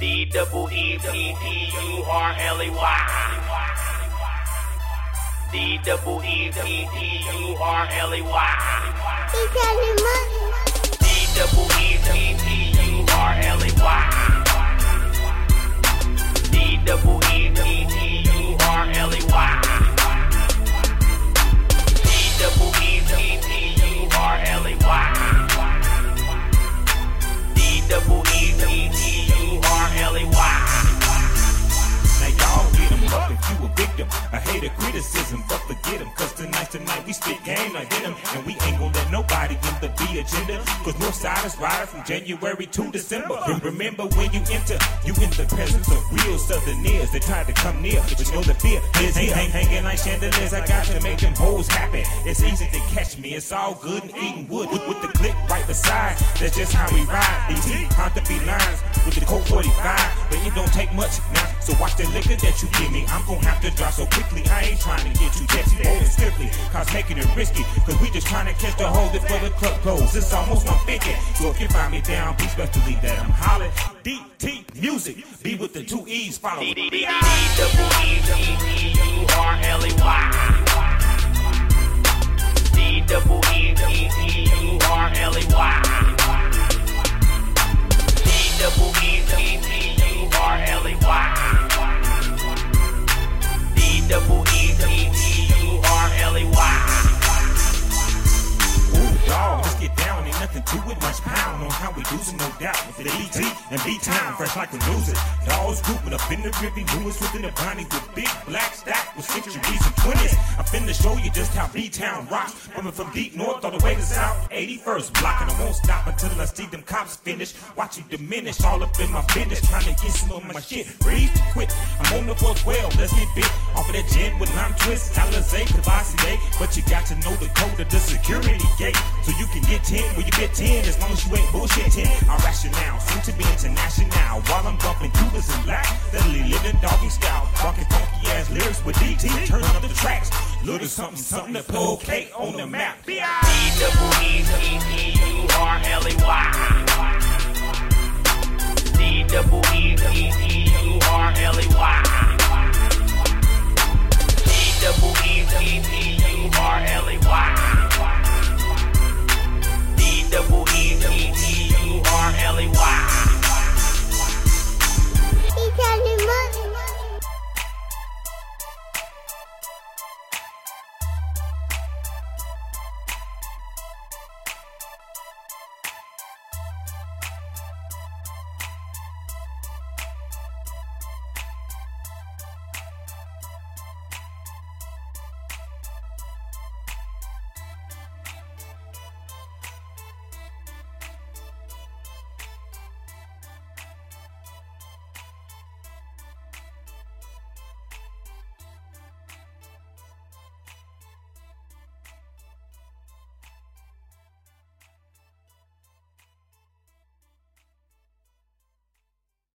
D double E P P U R L E Y. D double E P P U R L E Y. He telling money. D double E P P I hate a criticism, but forget 'em. Cause tonight, tonight we spit game like venom. And we ain't gonna let nobody in the B agenda. Cause Northside is riding from January to December. Rem- Remember when you enter, you in the presence of real Southerners. They tried to come near, but you know the fear is here. Hang, hanging like chandeliers, I got to make them hoes happy. It's easy to catch me, it's all good and eating wood. With, with the click right beside, that's just how we ride. These hard to be lines Take much now, so watch the liquor that you give me. I'm gonna have to drop so quickly. I ain't trying to get you jetty, hold it swiftly. Cause making it risky, cause we just trying to catch the hold it before the club close. It's almost 150. So if you find me down, be specially that I'm hollering. DT music, be with the two E's follow. D nothing to it. Much pound on how we it, no doubt. With the BT and B Town, fresh like we lose it. Dogs grouping up in the rippy, newest within the bonnie with big black stack with centuries and twenties. I'm finna show you just how B Town rocks. Coming from deep north all the way to south. 81st block, and I won't stop until I see them cops finish. Watch you diminish all up in my business. Trying to get some of my shit. Breathe quick. I'm on the 412. Let's get bit. Off of that gin with lime twist. Alizé, Cavassier. Eh? But you got to know the code of the security gate. So you can get 10 when you get 10. As long as you ain't bullshitting. I'm rational. Soon to be international. While I'm bumping Cubas and black. Steadily living doggy style. Rocking funky ass lyrics with DT. Turn up the tracks. Little something, something to put okay on the map. D double.